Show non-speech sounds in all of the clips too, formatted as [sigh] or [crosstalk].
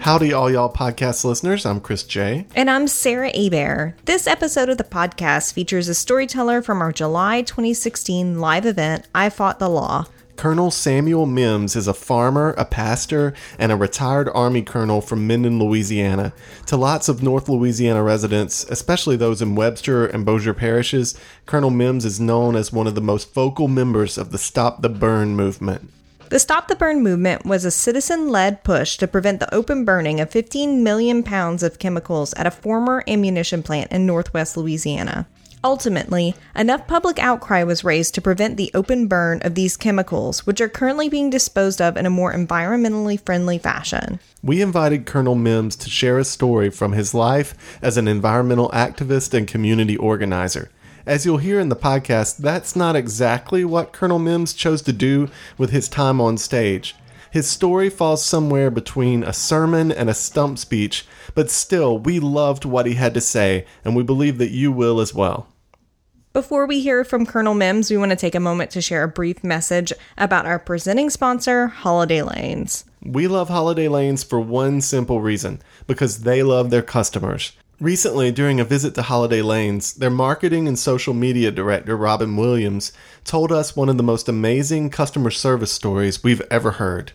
Howdy, all y'all podcast listeners. I'm Chris Jay. And I'm Sarah Abear. This episode of the podcast features a storyteller from our July 2016 live event, I Fought the Law. Colonel Samuel Mims is a farmer, a pastor, and a retired Army colonel from Minden, Louisiana. To lots of North Louisiana residents, especially those in Webster and Bossier parishes, Colonel Mims is known as one of the most vocal members of the Stop the Burn movement. The Stop the Burn movement was a citizen led push to prevent the open burning of 15 million pounds of chemicals at a former ammunition plant in northwest Louisiana. Ultimately, enough public outcry was raised to prevent the open burn of these chemicals, which are currently being disposed of in a more environmentally friendly fashion. We invited Colonel Mims to share a story from his life as an environmental activist and community organizer. As you'll hear in the podcast, that's not exactly what Colonel Mims chose to do with his time on stage. His story falls somewhere between a sermon and a stump speech, but still, we loved what he had to say, and we believe that you will as well. Before we hear from Colonel Mims, we want to take a moment to share a brief message about our presenting sponsor, Holiday Lanes. We love Holiday Lanes for one simple reason because they love their customers. Recently, during a visit to Holiday Lanes, their marketing and social media director, Robin Williams, told us one of the most amazing customer service stories we've ever heard.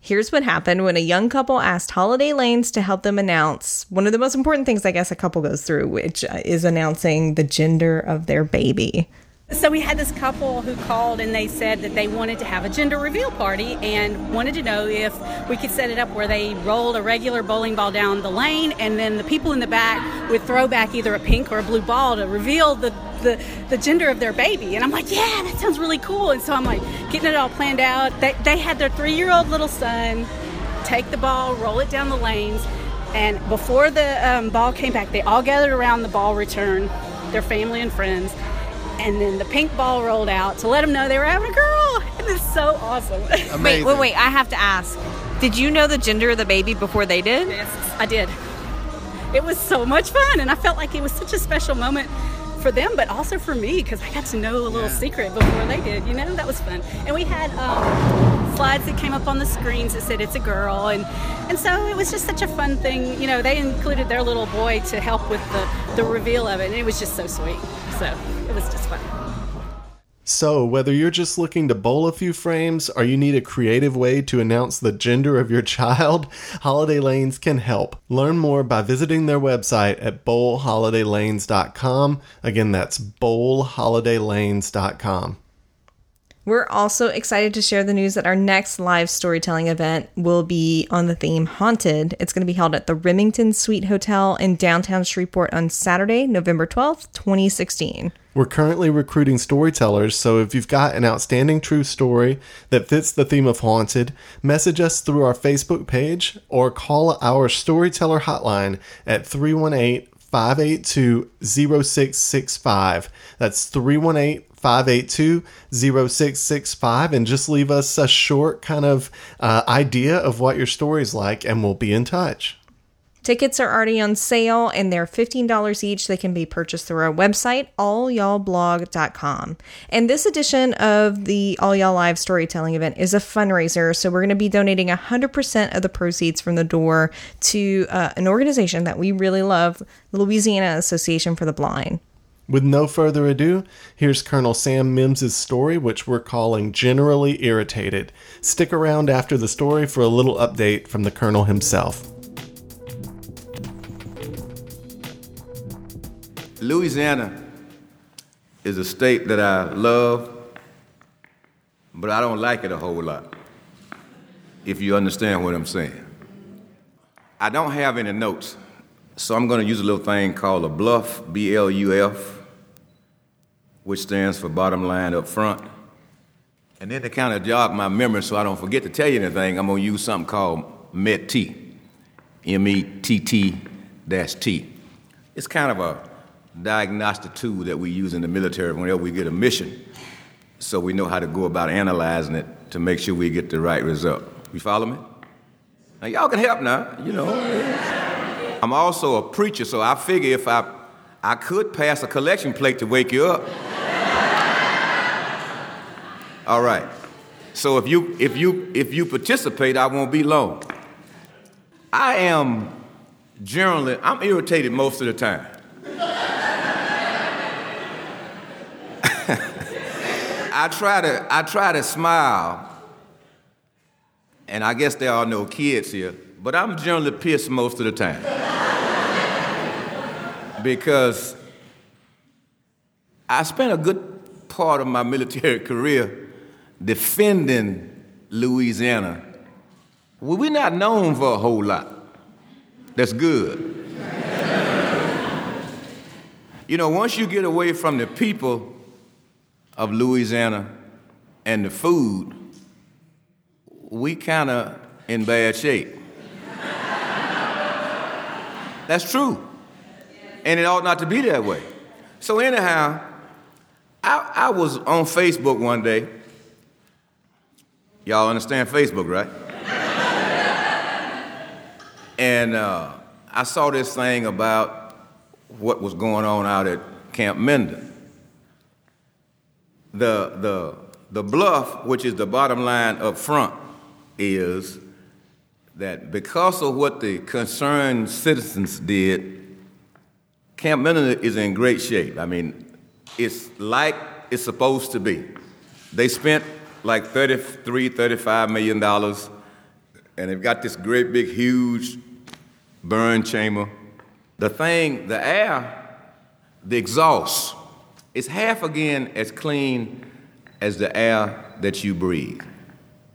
Here's what happened when a young couple asked Holiday Lanes to help them announce one of the most important things I guess a couple goes through, which is announcing the gender of their baby. So we had this couple who called and they said that they wanted to have a gender reveal party and wanted to know if we could set it up where they rolled a regular bowling ball down the lane and then the people in the back would throw back either a pink or a blue ball to reveal the the, the gender of their baby. And I'm like, yeah, that sounds really cool. And so I'm like getting it all planned out. They, they had their three year old little son take the ball, roll it down the lanes. And before the um, ball came back, they all gathered around the ball return, their family and friends and then the pink ball rolled out to let them know they were having a girl. And [laughs] it's so awesome. Amazing. Wait, wait, wait. I have to ask. Did you know the gender of the baby before they did? Yes, I did. It was so much fun, and I felt like it was such a special moment for them, but also for me because I got to know a little yeah. secret before they did. You know, that was fun. And we had um, slides that came up on the screens that said it's a girl, and and so it was just such a fun thing. You know, they included their little boy to help with the the reveal of it, and it was just so sweet. So it was just fun. So, whether you're just looking to bowl a few frames or you need a creative way to announce the gender of your [laughs] child, Holiday Lanes can help. Learn more by visiting their website at bowlholidaylanes.com. Again, that's bowlholidaylanes.com. We're also excited to share the news that our next live storytelling event will be on the theme Haunted. It's going to be held at the Remington Suite Hotel in downtown Shreveport on Saturday, November 12th, 2016. We're currently recruiting storytellers, so if you've got an outstanding true story that fits the theme of Haunted, message us through our Facebook page or call our storyteller hotline at 318 582 0665. That's 318 582 0665 and just leave us a short kind of uh, idea of what your story is like, and we'll be in touch. Tickets are already on sale and they're $15 each. They can be purchased through our website, allyallblog.com. And this edition of the All Y'all Live storytelling event is a fundraiser. So we're going to be donating 100% of the proceeds from the door to uh, an organization that we really love, the Louisiana Association for the Blind. With no further ado, here's Colonel Sam Mims's story, which we're calling Generally Irritated. Stick around after the story for a little update from the Colonel himself. Louisiana is a state that I love, but I don't like it a whole lot, if you understand what I'm saying. I don't have any notes, so I'm going to use a little thing called a bluff, B L U F which stands for bottom line up front. And then to kind of jog my memory so I don't forget to tell you anything, I'm going to use something called METT, M E T T dash T. It's kind of a diagnostic tool that we use in the military whenever we get a mission so we know how to go about analyzing it to make sure we get the right result. You follow me? Now, y'all can help now, you know. I'm also a preacher, so I figure if I, I could pass a collection plate to wake you up. All right. So if you if you if you participate, I won't be long. I am generally, I'm irritated most of the time. [laughs] I try to I try to smile, and I guess there are no kids here, but I'm generally pissed most of the time. [laughs] because I spent a good part of my military [laughs] career defending Louisiana. Well, we're not known for a whole lot. That's good. you know, once you get away from the people of Louisiana and the food, we kind of in bad shape. That's true. And it ought not to be that way. So, anyhow, I, I was on Facebook one day. Y'all understand Facebook, right? and uh, I saw this thing about what was going on out at Camp Minden. The, the, the bluff, which is the bottom line up front, is that because of what the concerned citizens did, Camp Minden is in great shape. I mean, it's like it's supposed to be. They spent like 33, 35 million dollars, and they've got this great big huge burn chamber. The thing, the air, the exhaust, is half again as clean as the air that you breathe.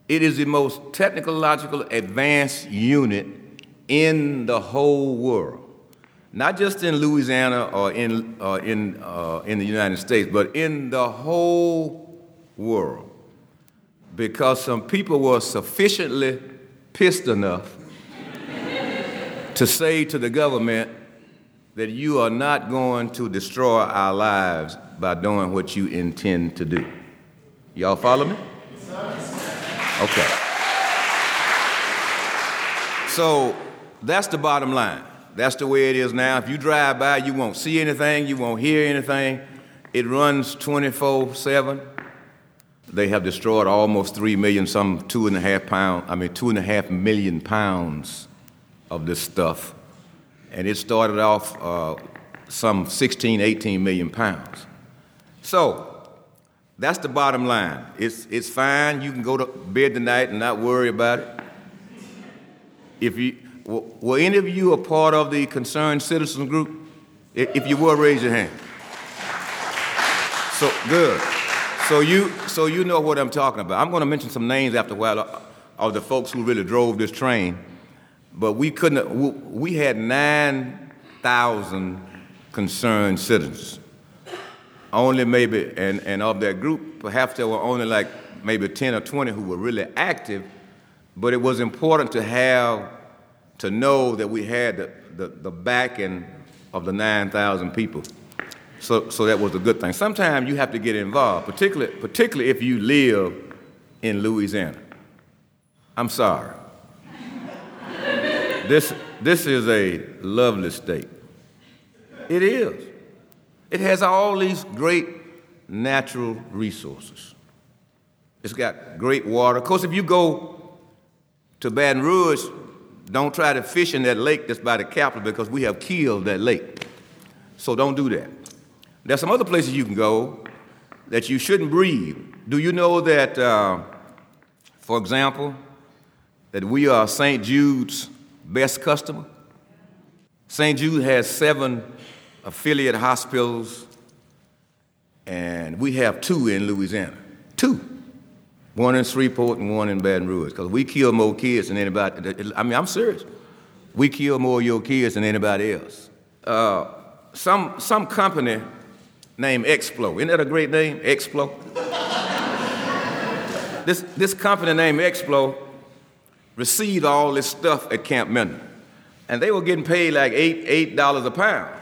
It is the most technological advanced unit in the whole world. Not just in Louisiana or in, uh, in, uh, in the United States, but in the whole world. Because some people were sufficiently pissed enough to say to the government that you are not going to destroy our lives by doing what you intend to do. Y'all follow me? Okay. So that's the bottom line. That's the way it is now. If you drive by, you won't see anything, you won't hear anything. It runs 24 7. They have destroyed almost 3 million, some two and a half pounds, I mean, two and a half million pounds of this stuff. And it started off uh, some 16, 18 million pounds. So, that's the bottom line. It's, it's fine. You can go to bed tonight and not worry about it. If you, were any of you a part of the concerned citizens group? If you were, raise your hand. So good. So you, so you know what I'm talking about. I'm going to mention some names after a while of the folks who really drove this train, but we couldn't. We had nine thousand concerned citizens only maybe, and, and of that group, perhaps there were only like maybe 10 or 20 who were really active, but it was important to have, to know that we had the, the, the backing of the 9,000 people. So, so that was a good thing. Sometimes you have to get involved, particularly, particularly if you live in Louisiana. I'm sorry. [laughs] this, this is a lovely state. It is. It has all these great natural resources. It's got great water. Of course, if you go to Baton Rouge, don't try to fish in that lake that's by the capital because we have killed that lake. So don't do that. There's some other places you can go that you shouldn't breathe. Do you know that, uh, for example, that we are St. Jude's best customer? St. Jude has seven affiliate hospitals, and we have two in Louisiana. Two. One in Shreveport and one in Baton Rouge, because we kill more kids than anybody. I mean, I'm serious. We kill more of your kids than anybody else. Uh, some, some company named Explo, isn't that a great name? Explo? this, this company named Explo received all this stuff at Camp Minden. And they were getting paid like eight, eight dollars a pound.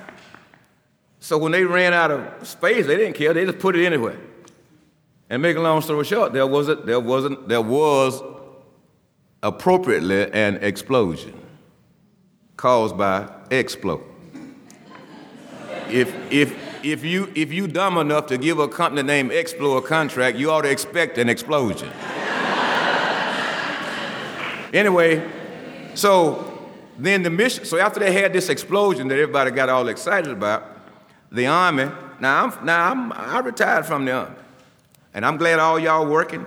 So when they ran out of space, they didn't care. They just put it anywhere. And make a long story short, there wasn't, there wasn't there was appropriately an explosion caused by Explo. if if if you if you dumb enough to give a company named Explo a contract, you ought to expect an explosion. [laughs] anyway, so then the mission, so after they had this explosion that everybody got all excited about, the Army, now, I'm, now I'm, I retired from the Army. And I'm glad all y'all working.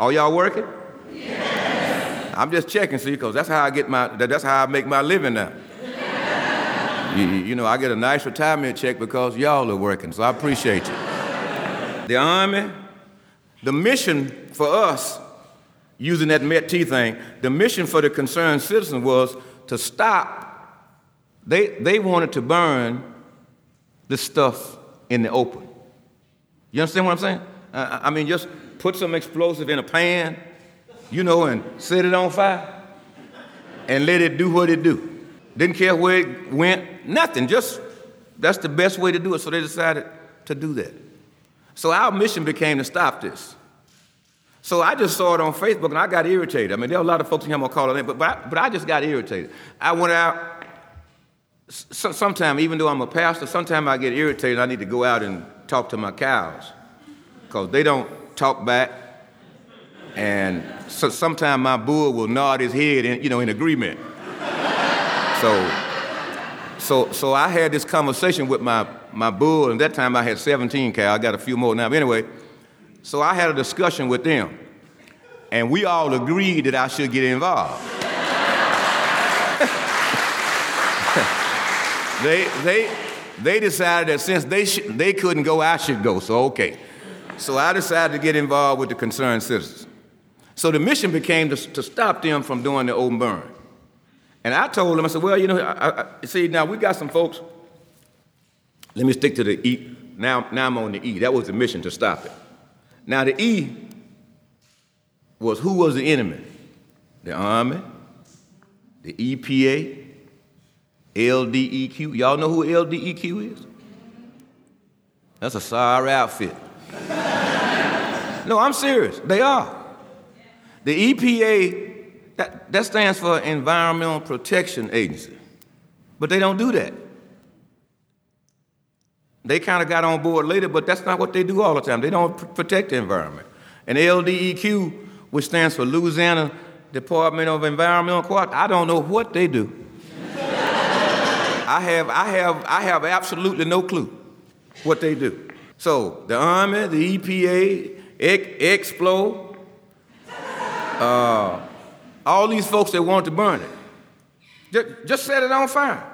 All y'all working? Yes. I'm just checking, see, because that's how I get my, that's how I make my living now. You, you know, I get a nice retirement check because y'all are working, so I appreciate you. The Army, the mission for us, using that METT-T thing, the mission for the concerned citizen was to stop, they, they wanted to burn the stuff in the open. You understand what I'm saying? I mean, just put some explosive in a pan, you know, and set it on fire and let it do what it do. Didn't care where it went, nothing. Just that's the best way to do it. So they decided to do that. So our mission became to stop this. So I just saw it on Facebook and I got irritated. I mean, there are a lot of folks here I'm gonna call it, but but I, but I just got irritated. I went out. Sometimes, even though I'm a pastor, sometimes I get irritated. I need to go out and talk to my cows because they don't talk back. And so sometimes my bull will nod his head, in, you know, in agreement. So, so, so I had this conversation with my, my bull, and that time I had 17 cows. I got a few more now. But anyway, so I had a discussion with them, and we all agreed that I should get involved. [laughs] they, they, they decided that since they, sh- they couldn't go, I should go. So, okay. So I decided to get involved with the concerned citizens. So the mission became to, to stop them from doing the open burn. And I told him, I said, well, you know, I, I, see, now we got some folks. Let me stick to the E. Now, now I'm on the E. That was the mission to stop it. Now the E was who was the enemy? The Army, the EPA, LDEQ. Y'all know who LDEQ is? That's a sorry outfit. [laughs] no, I'm serious. They are. The EPA, that, that stands for Environmental Protection Agency. But they don't do that. They kind of got on board later, but that's not what they do all the time. They don't pr- protect the environment. And LDEQ, which stands for Louisiana Department of Environmental Quality, I don't know what they do. I have, I have, I have absolutely no clue what they do. So the Army, the EPA, Explo, uh, all these folks that want to burn it, just, just set it on fire.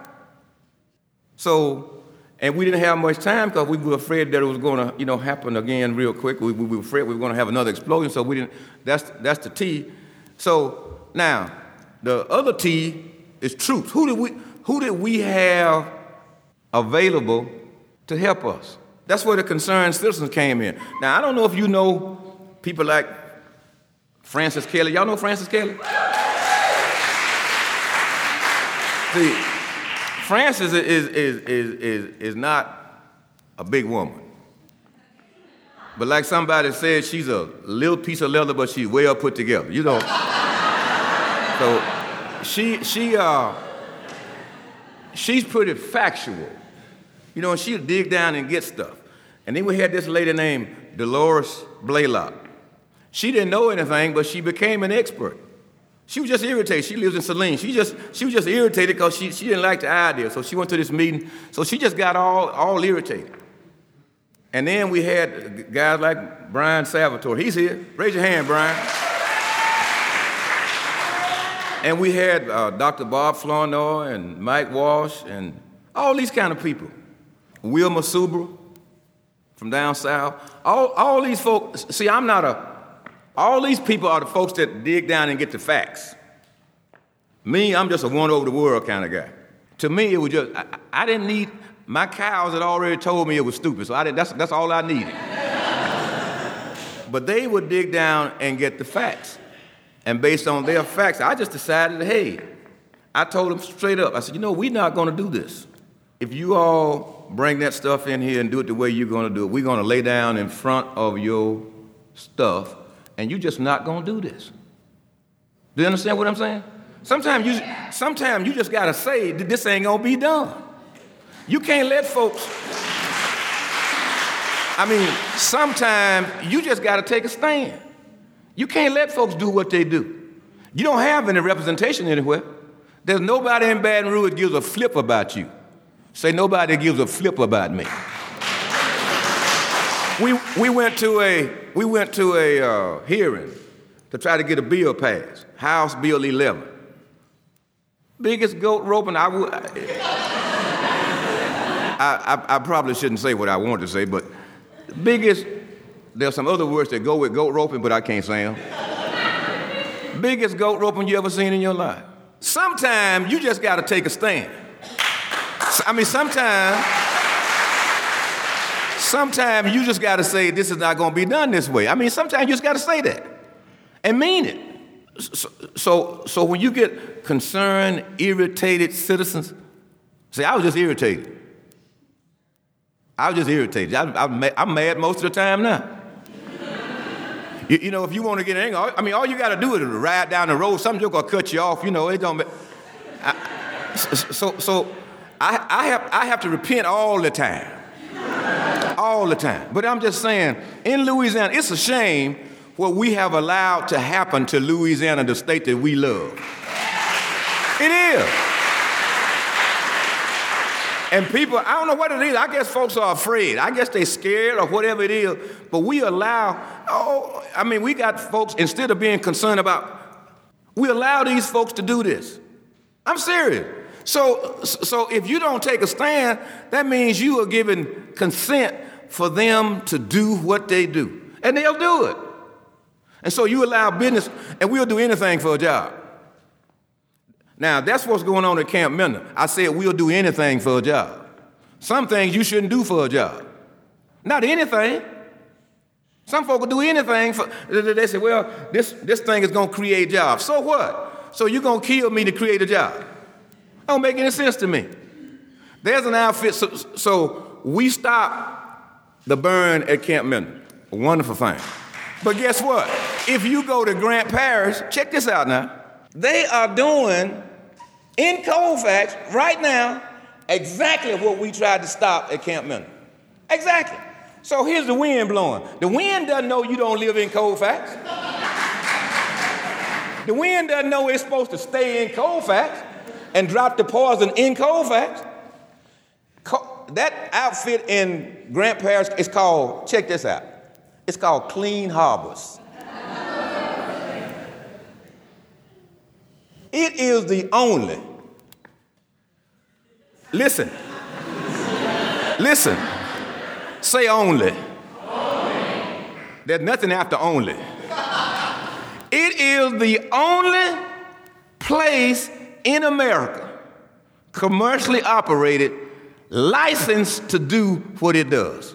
So, and we didn't have much time because we were afraid that it was going to, you know, happen again real quick. We, we were afraid we were going to have another explosion, so we didn't. That's that's the T. So now, the other T is troops. Who did we who did we have available to help us? That's where the concerned citizens came in. Now, I don't know if you know people like Francis Kelly. Y'all know Francis Kelly? See, Francis is, is, is, is, is not a big woman. But like somebody said, she's a little piece of leather, but she's well put together. You know. [laughs] so she she uh she's pretty factual. You know, she'll dig down and get stuff. And then we had this lady named Dolores Blaylock. She didn't know anything, but she became an expert. She was just irritated. She lives in Saline. She just she was just irritated because she, she didn't like the idea. So she went to this meeting. So she just got all, all irritated. And then we had guys like Brian Salvatore. He's here. Raise your hand, Brian. And we had uh, Dr. Bob Flournoy and Mike Walsh and all these kind of people. Wilma Subra from down south. All, all these folks, see, I'm not a, all these people are the folks that dig down and get the facts. Me, I'm just a one over the world kind of guy. To me, it was just, I, I didn't need, my cows had already told me it was stupid, so I didn't, that's, that's all I needed. but they would dig down and get the facts. And based on their facts, I just decided, hey, I told them straight up, I said, you know, we're not going to do this. If you all bring that stuff in here and do it the way you're going to do it, we're going to lay down in front of your stuff, and you're just not going to do this. Do you understand what I'm saying? Sometimes you, sometimes you just got to say that this ain't going to be done. You can't let folks. I mean, sometimes you just got to take a stand. You can't let folks do what they do. You don't have any representation anywhere. There's nobody in Baton Rouge that gives a flip about you. Say nobody gives a flip about me. We, we went to a, we went to a uh, hearing to try to get a bill passed, House Bill 11. Biggest goat roping I would. I, I, I, probably shouldn't say what I want to say, but biggest, there's some other words that go with goat roping, but I can't say them. biggest goat roping you ever seen in your life. Sometimes you just got to take a stand. I mean, sometimes, sometimes you just got to say this is not going to be done this way. I mean, sometimes you just got to say that and mean it. So, so, so when you get concerned, irritated citizens, say, I was just irritated. I was just irritated. I, am mad, mad most of the time now. [laughs] you, you, know, if you want to get angry, I mean, all you got to do is ride down the road. Something's gonna cut you off. You know, it don't. I, so, so I, I have, I have to repent all the time, all the time. But I'm just saying, in Louisiana, it's a shame what we have allowed to happen to Louisiana, the state that we love. It is. And people, I don't know what it is. I guess folks are afraid. I guess they're scared or whatever it is. But we allow, oh, I mean, we got folks, instead of being concerned about, we allow these folks to do this. I'm serious. So, so if you don't take a stand, that means you are giving consent for them to do what they do. And they'll do it. And so you allow business, and we'll do anything for a job. Now, that's what's going on at Camp Minden. I said we'll do anything for a job. Some things you shouldn't do for a job. Not anything. Some folk will do anything for, they say, well, this, this thing is going to create jobs. So what? So you're going to kill me to create a job. Don't make any sense to me. There's an outfit, so, so we stop the burn at Camp Minden. A wonderful thing. But guess what? If you go to Grant Parish, check this out now. They are doing in Colfax right now exactly what we tried to stop at Camp Minden. Exactly. So here's the wind blowing. The wind doesn't know you don't live in Colfax. the wind doesn't know it's supposed to stay in Colfax and drop the poison in Colfax. that outfit in Grant Parish is called, check this out, it's called Clean Harbors. it is the only, listen, listen, say only. There's nothing after only. It is the only place in America commercially operated licensed to do what it does.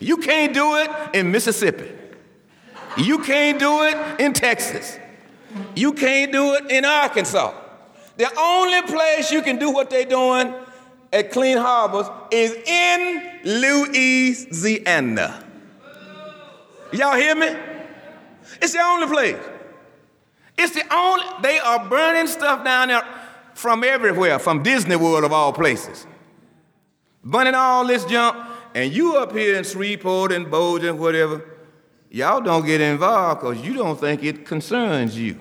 You can't do it in Mississippi. You can't do it in Texas. You can't do it in Arkansas. The only place you can do what they're doing at Clean Harbors is in Louisiana. Y'all hear me? It's the only place. It's the only, they are burning stuff down there from everywhere, from Disney World of all places. Burning all this junk and you up here in Shreveport and Bossier, whatever, y'all don't get involved because you don't think it concerns you.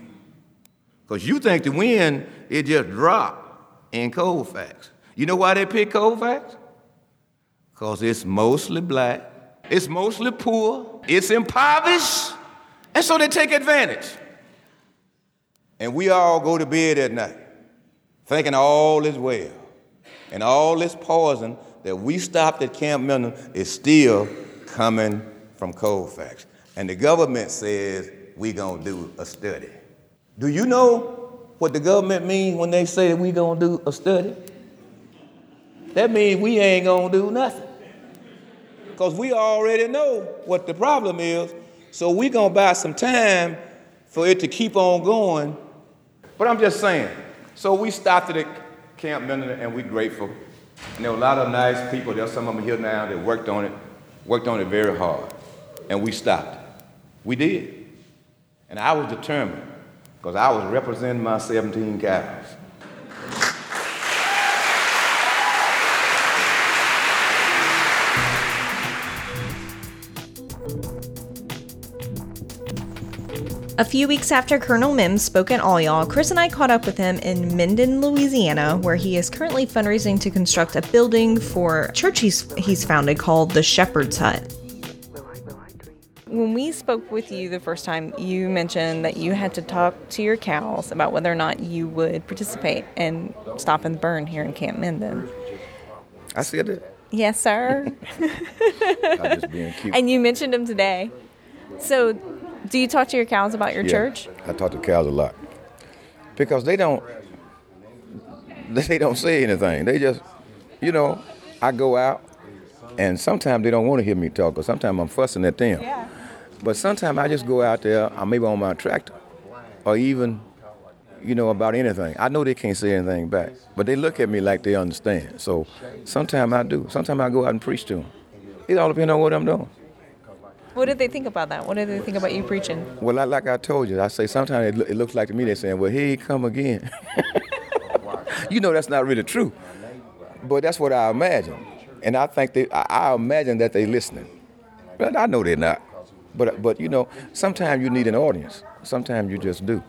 Because you think the wind, it just dropped in Colfax. You know why they pick Colfax? Because it's mostly black, it's mostly poor, it's impoverished, and so they take advantage. And we all go to bed at night thinking all is well and all this poison that we stopped at Camp Minden is still coming from Colfax. And the government says we're going to do a study. Do you know what the government means when they say we're going to do a study? That means we ain't going to do nothing. Because we already know what the problem is, so we're going to buy some time for it to keep on going. But I'm just saying, so we stopped at Camp Minden and we're grateful. And there were a lot of nice people. There's some of them here now that worked on it, worked on it very hard. And we stopped. We did. And I was determined because I was representing my 17 cows. A few weeks after Colonel Mims spoke at All Y'all, Chris and I caught up with him in Minden, Louisiana, where he is currently fundraising to construct a building for a church he's, he's founded called the Shepherd's Hut. When we spoke with you the first time, you mentioned that you had to talk to your cows about whether or not you would participate in Stop and Burn here in Camp Minden. I said it. Yes, sir. [laughs] I'm just being cute. and you mentioned them today. So, do you talk to your cows about your Yeah, church? I talk to cows a lot because they don't they don't say anything. They just, you know, I go out and sometimes they don't want to hear me talk, or sometimes I'm fussing at them. Yeah. But sometimes I just go out there, I'm maybe on my tractor, or even, you know, about anything. I know they can't say anything back, but they look at me like they understand. So sometimes I do. Sometimes I go out and preach to them. It all depends on what I'm doing. What did they think about that? What did they think about you preaching? Well, like I told you, I say sometimes it, loo- it looks like to me they're saying, well, here he come again. [laughs] you know that's not really true. But that's what I imagine. And I think they, I, I imagine that they're listening. But I know they're not. But, but you know, sometimes you need an audience. Sometimes you just do.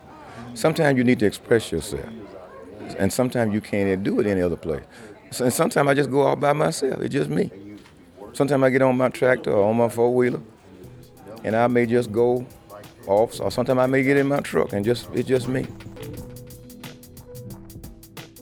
Sometimes you need to express yourself. And sometimes you can't do it any other place. And sometimes I just go all by myself. It's just me. Sometimes I get on my tractor or on my four wheeler, and I may just go off, or sometimes I may get in my truck and just it's just me.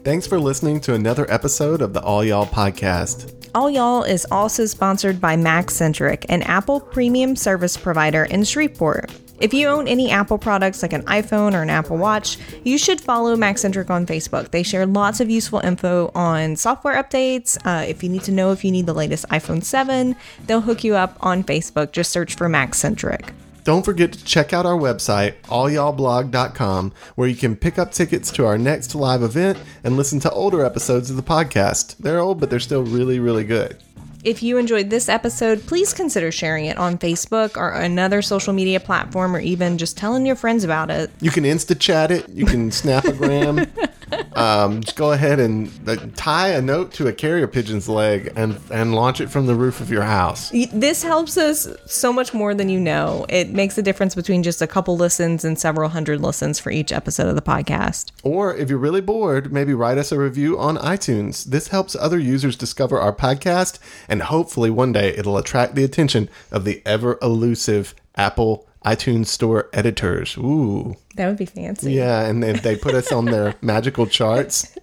Thanks for listening to another episode of the All Y'all podcast. All Y'all is also sponsored by MacCentric, an Apple premium service provider in Shreveport. If you own any Apple products like an iPhone or an Apple Watch, you should follow MacCentric on Facebook. They share lots of useful info on software updates. Uh, if you need to know if you need the latest iPhone 7, they'll hook you up on Facebook. Just search for MacCentric. Don't forget to check out our website, allyallblog.com, where you can pick up tickets to our next live event and listen to older episodes of the podcast. They're old, but they're still really, really good. If you enjoyed this episode, please consider sharing it on Facebook or another social media platform or even just telling your friends about it. You can Insta chat it, you can Snapagram. [laughs] um, just go ahead and uh, tie a note to a carrier pigeon's leg and, and launch it from the roof of your house. This helps us so much more than you know. It makes a difference between just a couple listens and several hundred listens for each episode of the podcast. Or if you're really bored, maybe write us a review on iTunes. This helps other users discover our podcast, and hopefully one day it'll attract the attention of the ever elusive Apple iTunes Store editors. Ooh. That would be fancy. Yeah, and if they put us on their [laughs] magical charts.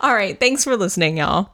All right. Thanks for listening, y'all.